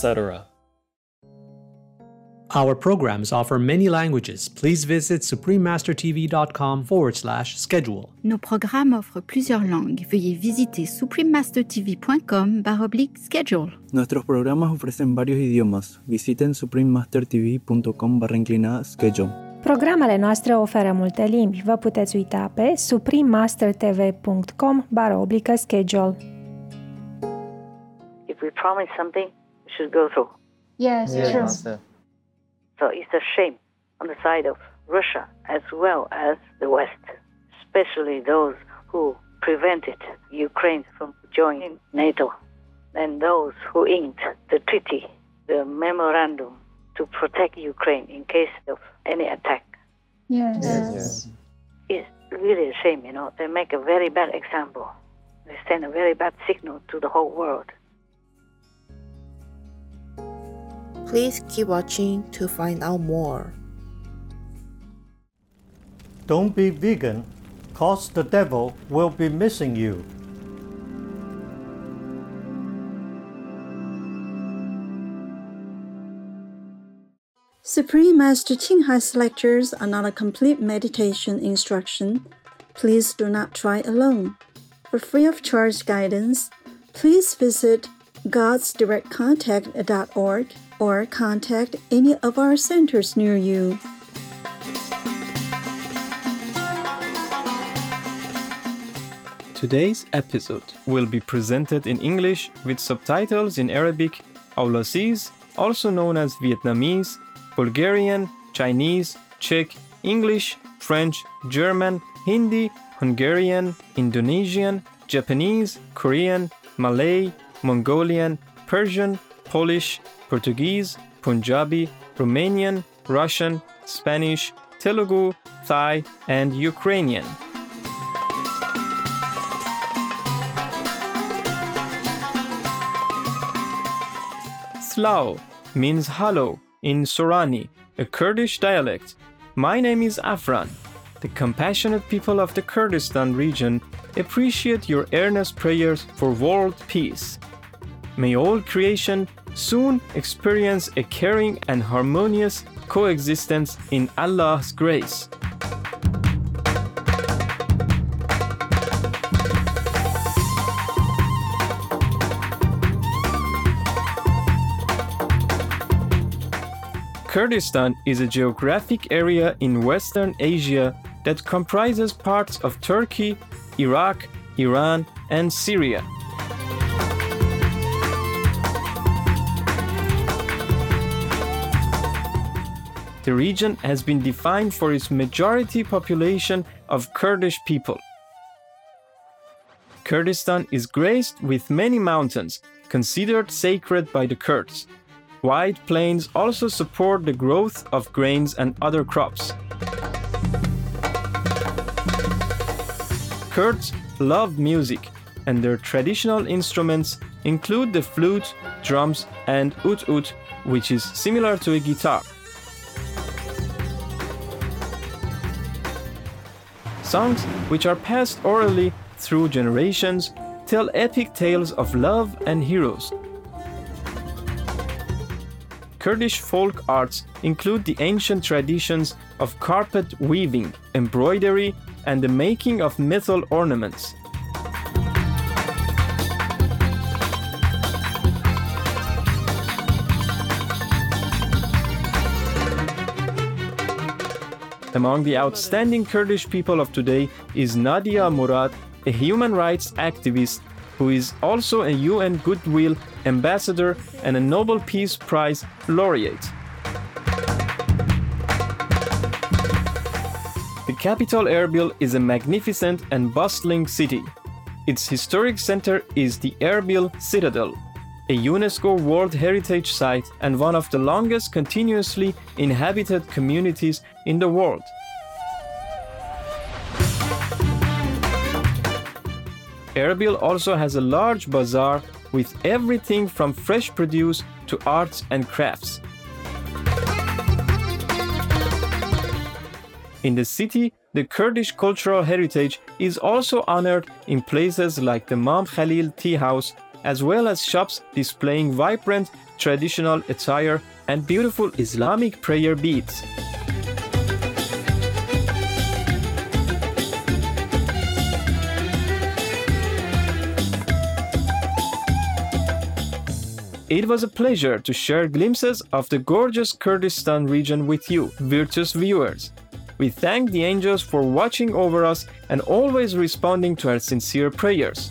etc. Our programs offer many languages. Please visit suprememastertv.com forward slash schedule. Nos programmes offrent plusieurs langues. Veuillez visiter suprememastertv.com baroblique schedule. Nuestros programas ofrecen varios idiomas. Visiten suprememastertv.com barra inclinada schedule. Programele noastre oferă multe limbi. Vă puteți uita pe suprememastertv.com baroblică schedule. If we promise something, we should go through. Yes, true. So it's a shame on the side of Russia as well as the West, especially those who prevented Ukraine from joining NATO and those who inked the treaty, the memorandum to protect Ukraine in case of any attack. Yes. Yes. It's really a shame, you know. They make a very bad example. They send a very bad signal to the whole world. Please keep watching to find out more. Don't be vegan, cause the devil will be missing you. Supreme Master Ching Hai's lectures are not a complete meditation instruction. Please do not try alone. For free of charge guidance, please visit godsdirectcontact.org or contact any of our centers near you. Today's episode will be presented in English with subtitles in Arabic, Aulacese, also known as Vietnamese, Bulgarian, Chinese, Czech, English, French, German, Hindi, Hungarian, Indonesian, Japanese, Korean, Malay, Mongolian, Persian, Polish, Portuguese, Punjabi, Romanian, Russian, Spanish, Telugu, Thai, and Ukrainian. Slow means hollow in Sorani, a Kurdish dialect. My name is Afran. The compassionate people of the Kurdistan region appreciate your earnest prayers for world peace. May all creation soon experience a caring and harmonious coexistence in Allah's grace. Kurdistan is a geographic area in Western Asia that comprises parts of Turkey, Iraq, Iran, and Syria. The region has been defined for its majority population of Kurdish people. Kurdistan is graced with many mountains, considered sacred by the Kurds. Wide plains also support the growth of grains and other crops. Kurds love music, and their traditional instruments include the flute, drums, and ut ut, which is similar to a guitar. Songs, which are passed orally through generations, tell epic tales of love and heroes. Kurdish folk arts include the ancient traditions of carpet weaving, embroidery, and the making of metal ornaments. Among the outstanding Kurdish people of today is Nadia Murad, a human rights activist who is also a UN Goodwill Ambassador and a Nobel Peace Prize laureate. The capital Erbil is a magnificent and bustling city. Its historic center is the Erbil Citadel, a UNESCO World Heritage Site and one of the longest continuously inhabited communities in the world. Erbil also has a large bazaar with everything from fresh produce to arts and crafts. In the city, the Kurdish cultural heritage is also honored in places like the Imam Khalil Tea House, as well as shops displaying vibrant traditional attire and beautiful Islamic prayer beads. It was a pleasure to share glimpses of the gorgeous Kurdistan region with you, virtuous viewers. We thank the angels for watching over us and always responding to our sincere prayers.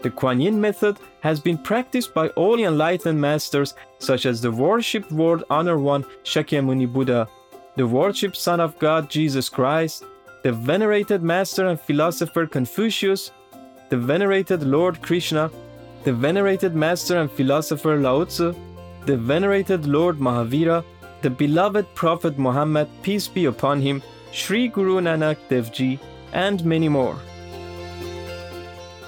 The Kuan Yin method has been practiced by all enlightened masters such as the worshipped World Honor One Shakyamuni Buddha, the worshipped Son of God Jesus Christ, the venerated master and philosopher Confucius, the venerated Lord Krishna, the venerated master and philosopher Lao Tzu, the venerated Lord Mahavira, the beloved Prophet Muhammad, peace be upon him, Sri Guru Nanak Dev Ji, and many more.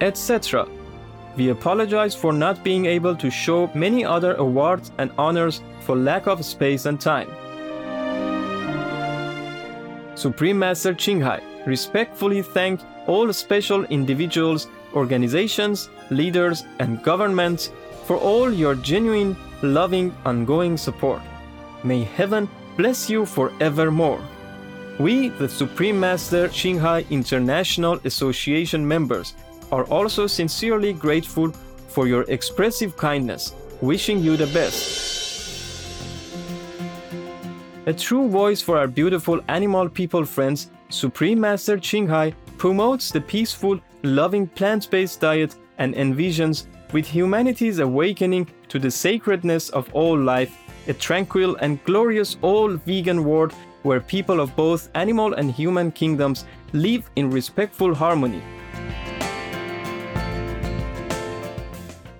Etc. We apologize for not being able to show many other awards and honors for lack of space and time. Supreme Master Ching Hai respectfully thank all special individuals, organizations, leaders, and governments for all your genuine, loving, ongoing support. May heaven bless you forevermore. We, the Supreme Master Ching Hai International Association members, are also sincerely grateful for your expressive kindness, wishing you the best. A true voice for our beautiful animal people friends, Supreme Master Ching Hai promotes the peaceful, loving plant based diet and envisions, with humanity's awakening to the sacredness of all life, a tranquil and glorious all vegan world where people of both animal and human kingdoms live in respectful harmony.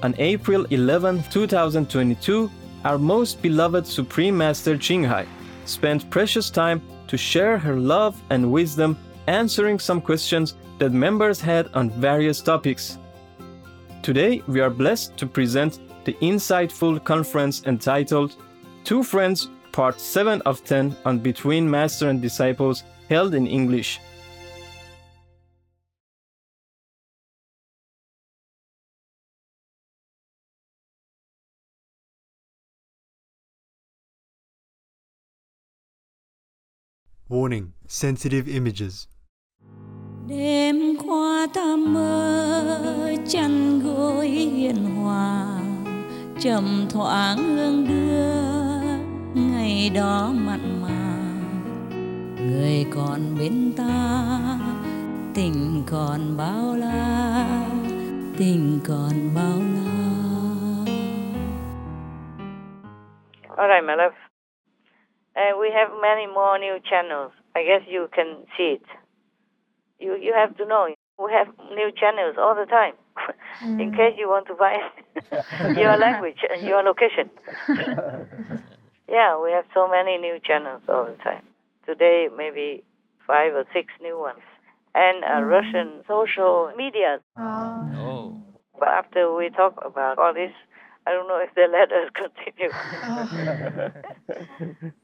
On April 11, 2022, our most beloved Supreme Master Ching Hai spent precious time to share her love and wisdom answering some questions that members had on various topics. Today, we are blessed to present the insightful conference entitled Two Friends, Part 7 of 10 on Between Master and Disciples, held in English. Warning Sensitive images. đêm qua ta mơ chăn gối hiền hòa trầm thoáng hương đưa ngày đó mặn mà người còn bên ta tình còn bao la tình còn bao la All right, my love. And we have many more new channels. I guess you can see it. You you have to know. We have new channels all the time. In mm. case you want to buy your language and your location. yeah, we have so many new channels all the time. Today, maybe five or six new ones. And uh, mm. Russian social media. Ah. Oh. But after we talk about all this, I don't know if they let us continue.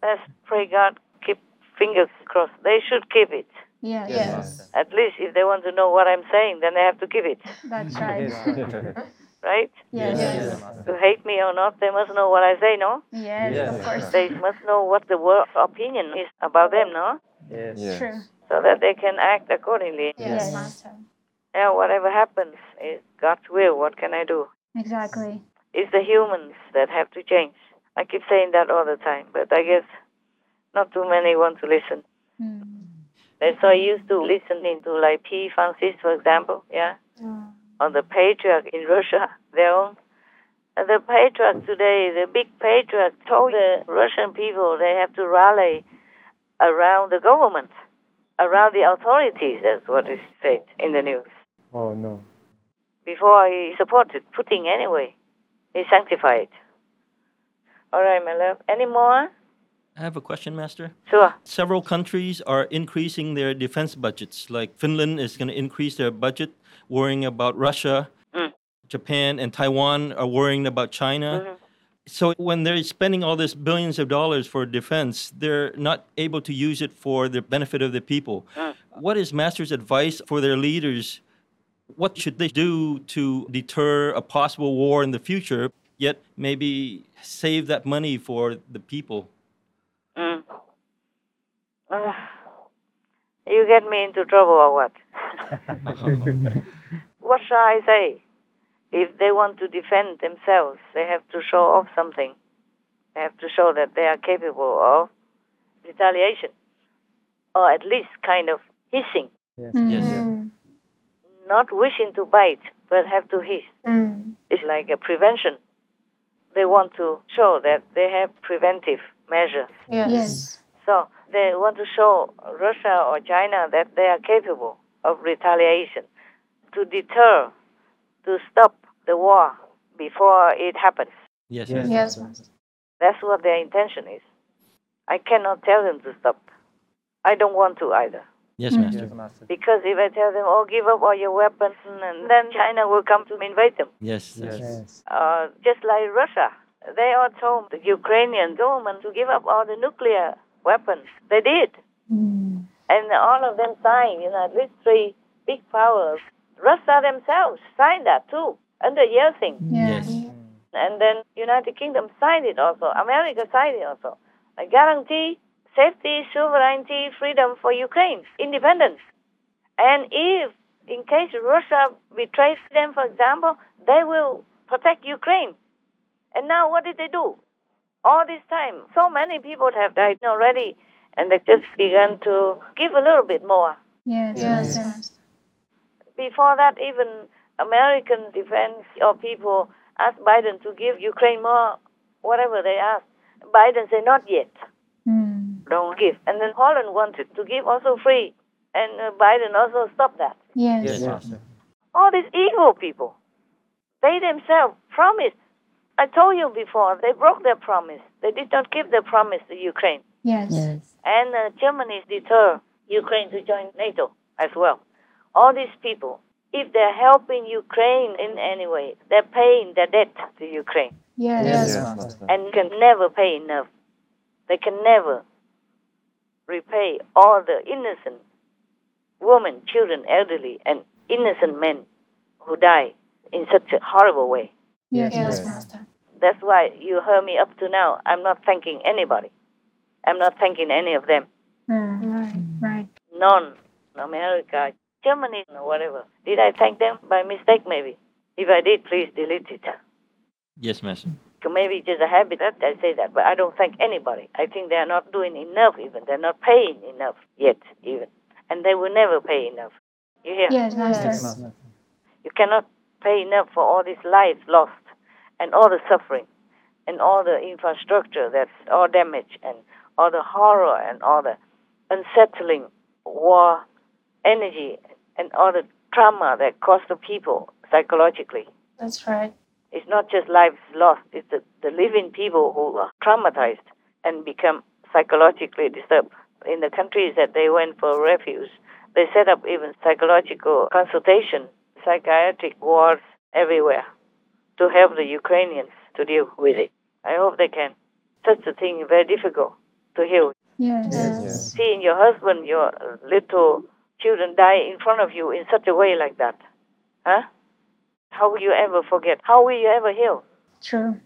Let's pray God keep fingers crossed. They should keep it. Yes. Yes. At least if they want to know what I'm saying, then they have to give it. That's right. Right? Yes. Yes. To hate me or not, they must know what I say, no? Yes, of course. They must know what the world opinion is about them, no? Yes. True. So that they can act accordingly. Yes. Master. Yeah, whatever happens it's God's will. What can I do? Exactly. It's the humans that have to change. I keep saying that all the time, but I guess not too many want to listen. Hmm. And so I used to listen to like P. Francis, for example, yeah, hmm. on the patriarch in Russia, their own. And the patriarch today, the big patriarch, told the Russian people they have to rally around the government, around the authorities. That's what is said in the news. Oh no. Before I supported Putin anyway, he sanctified. All right, my love. Any more? I have a question, Master. Sure. Several countries are increasing their defense budgets. Like Finland is going to increase their budget, worrying about Russia. Mm. Japan and Taiwan are worrying about China. Mm-hmm. So when they're spending all this billions of dollars for defense, they're not able to use it for the benefit of the people. Mm. What is Master's advice for their leaders What should they do to deter a possible war in the future, yet maybe save that money for the people? Mm. Uh, you get me into trouble or what? what shall I say? If they want to defend themselves, they have to show off something. They have to show that they are capable of retaliation, or at least kind of hissing. Yes. Mm. Not wishing to bite, but have to hiss. Mm. It's like a prevention. They want to show that they have preventive measures. Yes. yes. So they want to show Russia or China that they are capable of retaliation to deter, to stop the war before it happens. Yes. Yes. yes. That's what their intention is. I cannot tell them to stop. I don't want to either. Yes, Master. Because if I tell them, oh, give up all your weapons, and then China will come to invade them. Yes. Yes. Uh, just like Russia, they all told the Ukrainian government to give up all the nuclear weapons. They did. Mm. And all of them signed, you know, at least three big powers. Russia themselves signed that too, under Yeltsin. Yes. And then United Kingdom signed it also. America signed it also. I guarantee safety, sovereignty, freedom for Ukraine, independence. And if, in case Russia betrays them, for example, they will protect Ukraine. And now what did they do? All this time, so many people have died already, and they just began to give a little bit more. Yes. Yes. yes. Before that, even American defense or people asked Biden to give Ukraine more, whatever they asked. Biden said, not yet. Don't give. And then Holland wanted to give also free, and uh, Biden also stopped that. Yes. Yes. All these evil people, they themselves promised. I told you before, they broke their promise. They did not keep their promise to Ukraine. Yes. Yes. And uh, Germany deter Ukraine to join NATO as well. All these people, if they're helping Ukraine in any way, they're paying their debt to Ukraine Yes. Yes. and can never pay enough. They can never repay all the innocent women, children, elderly, and innocent men who die in such a horrible way. Yes. Yes. Yes. Master. That's why you heard me up to now. I'm not thanking anybody. I'm not thanking any of them. Mm. Right. Right. None. America, Germany, or whatever. Did I thank them by mistake? Maybe. If I did, please delete it. Yes, Master. Maybe it's just a habit that I say that, but I don't thank anybody. I think they are not doing enough. Even they're not paying enough yet. Even, and they will never pay enough. You hear? Yes. Master. You cannot pay enough for all these lives lost and all the suffering and all the infrastructure that's all damaged and all the horror and all the unsettling war energy and all the trauma that cost the people psychologically. That's right. It's not just lives lost, it's the, the living people who are traumatized and become psychologically disturbed. In the countries that they went for refuge, they set up even psychological consultation, psychiatric wards everywhere to help the Ukrainians to deal with it. I hope they can. Such a thing is very difficult to heal. Yes. Yes. Seeing your husband, your little children die in front of you in such a way like that. Huh? How will you ever forget? How will you ever heal? True.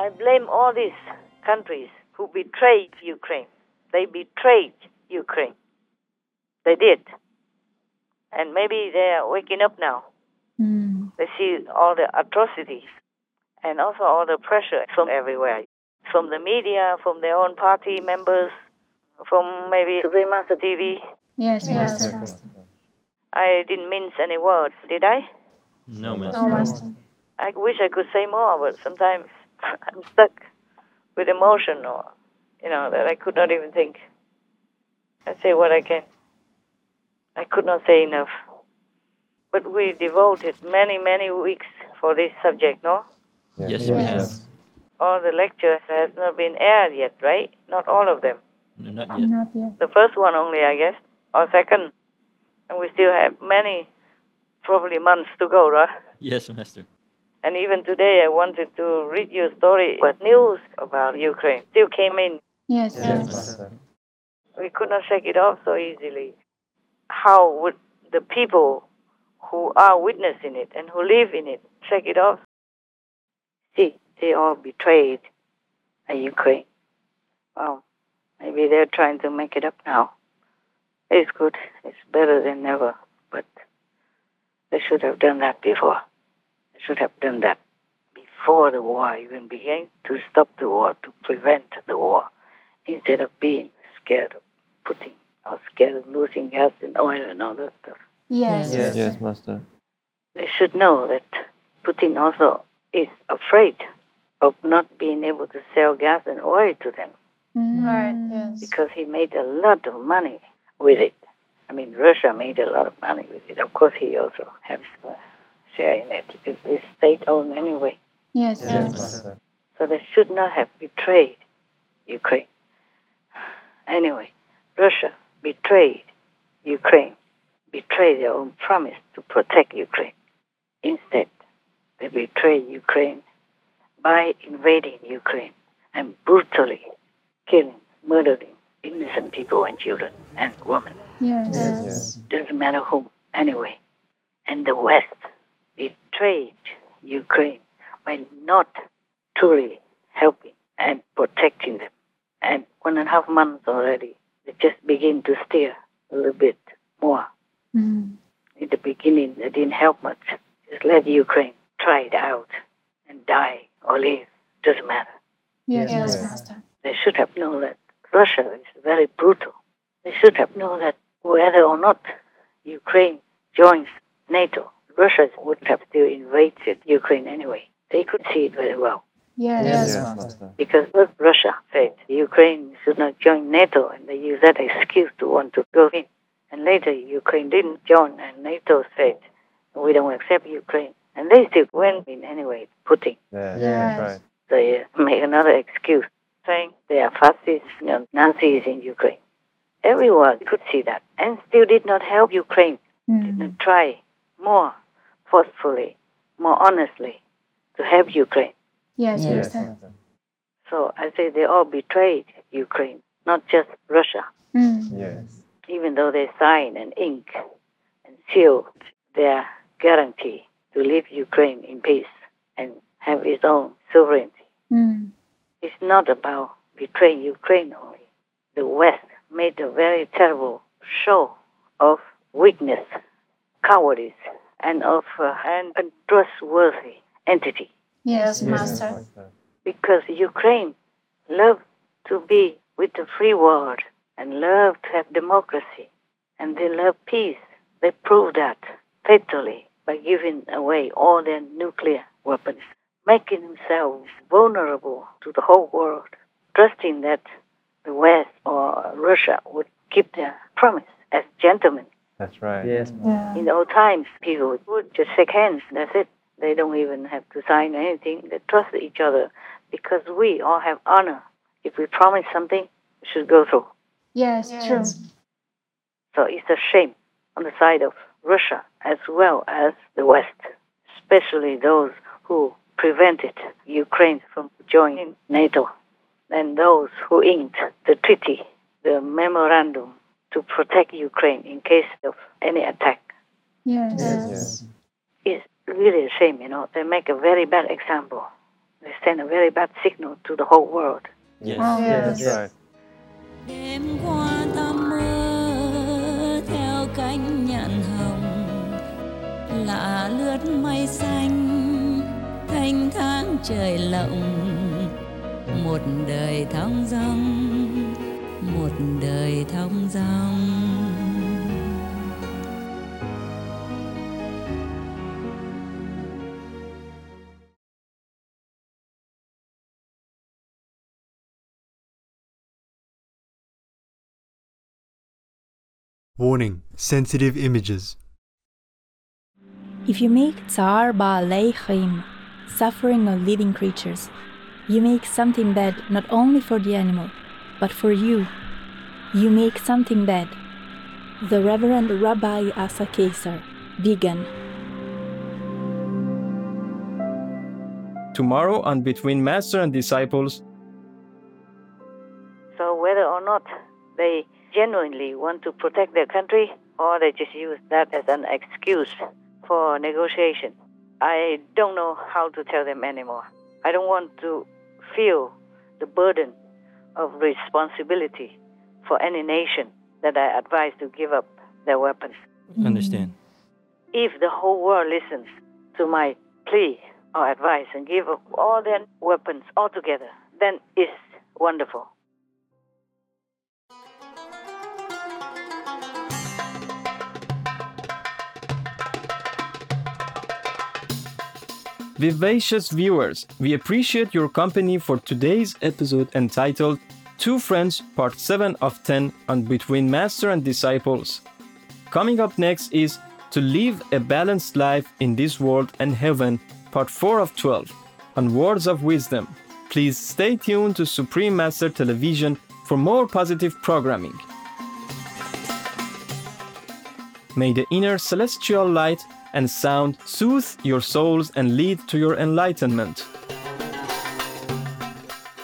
I blame all these countries who betrayed Ukraine. They betrayed Ukraine. They did. And maybe they are waking up now. Mm. They see all the atrocities and also all the pressure from everywhere from the media, from their own party members, from maybe Supreme Master TV. Yes. Yes. Master. I didn't mince any words, did I? No, Master. No, Master. I wish I could say more, but sometimes I'm stuck with emotion or, you know, that I could not even think. I say what I can. I could not say enough. But we devoted many, many weeks for this subject, no? Yes, we have. All the lectures has not been aired yet, right? Not all of them. No, not yet. Not yet. The first one only, I guess, or second. And we still have many, probably months to go, right? Yes, Master. And even today, I wanted to read you a story, but news about Ukraine still came in. Yes, Yes, yes. We could not shake it off so easily. How would the people who are witnessing it and who live in it shake it off? See, they all betrayed a Ukraine. Well, maybe they're trying to make it up now. It's good. It's better than never. But they should have done that before. They should have done that before the war even began to stop the war, to prevent the war, instead of being scared of Putin or scared of losing gas and oil and all that stuff. Yes. Yes, yes, Master. They should know that Putin also is afraid of not being able to sell gas and oil to them mm. Right, yes. because he made a lot of money with it. I mean, Russia made a lot of money with it. Of course, he also has a uh, share in it. It- It's state-owned anyway. Yes, Yes, yes. So they should not have betrayed Ukraine. Anyway, Russia betrayed Ukraine, betrayed their own promise to protect Ukraine. Instead, they betrayed Ukraine by invading Ukraine and brutally killing, murdering innocent people and children and women. Yes. Yes. Doesn't matter whom, anyway. And the West betrayed Ukraine by not truly helping and protecting them. And one and a half months already, they just begin to steer a little bit more. Mm. In the beginning, they didn't help much. Just let Ukraine try it out and die or live. Doesn't matter. Yes, Yes. yes, Master. They should have known that Russia is very brutal. They should have known that whether or not Ukraine joins NATO, Russia would have still invaded Ukraine anyway. They could see it very well. Yes, Yes, yes. Because what Russia said Ukraine should not join NATO, and they use that excuse to want to go in. And later, Ukraine didn't join, and NATO said, we don't accept Ukraine. And they still went in anyway, Putin. Yes, Yes. right. They uh, make another excuse, saying they are fascists, you know, Nazis in Ukraine. Everyone could see that, and still did not help Ukraine. Did Mm. not try more forcefully, more honestly to help Ukraine. Yes, Yes, Master. Master. So I say they all betrayed Ukraine, not just Russia, Mm. Yes. even though they signed and ink and sealed their guarantee to leave Ukraine in peace and have its own sovereignty. Mm. It's not about betraying Ukraine only. The West made a very terrible show of weakness, cowardice, and of uh, an untrustworthy entity. Yes, Yes, Master. Master. because Ukraine loved to be with the free world and loved to have democracy and they love peace. They proved that fatally by giving away all their nuclear weapons, making themselves vulnerable to the whole world, trusting that the West or Russia would keep their promise as gentlemen. That's right. Yes. Yeah. In old times, people would just shake hands. That's it. They don't even have to sign anything. They trust each other because we all have honor. If we promise something, we should go through. Yes, true. So it's a shame on the side of Russia as well as the West, especially those who prevented Ukraine from joining NATO and those who inked the treaty, the memorandum to protect Ukraine in case of any attack. Yes. Yes. It's really a shame, you know. They make a very bad example. They send a very bad signal to the whole world. Yes. Right. đêm qua ta mơ theo cánh nhạn hồng lạ lướt mây xanh thanh thang trời lộng một đời thong dong một đời thong dong Warning sensitive images. If you make Tsar Ba'alei suffering of living creatures, you make something bad not only for the animal, but for you. You make something bad. The Reverend Rabbi Asa Keisar, vegan. Tomorrow on Between Master and Disciples, So whether or not they genuinely want to protect their country or they just use that as an excuse for negotiation, I don't know how to tell them anymore. I don't want to feel the burden of responsibility for any nation that I advise to give up their weapons. Mm. Understand. If the whole world listens to my plea or advice and give up all their weapons altogether, then it's wonderful. Vivacious viewers, we appreciate your company for today's episode entitled Two Friends, Part 7 of 10 on Between Master and Disciples. Coming up next is To Live a Balanced Life in This World and Heaven, Part 4 of 12 on Words of Wisdom. Please stay tuned to Supreme Master Television for more positive programming. May the inner celestial light and sound soothe your souls and lead to your enlightenment.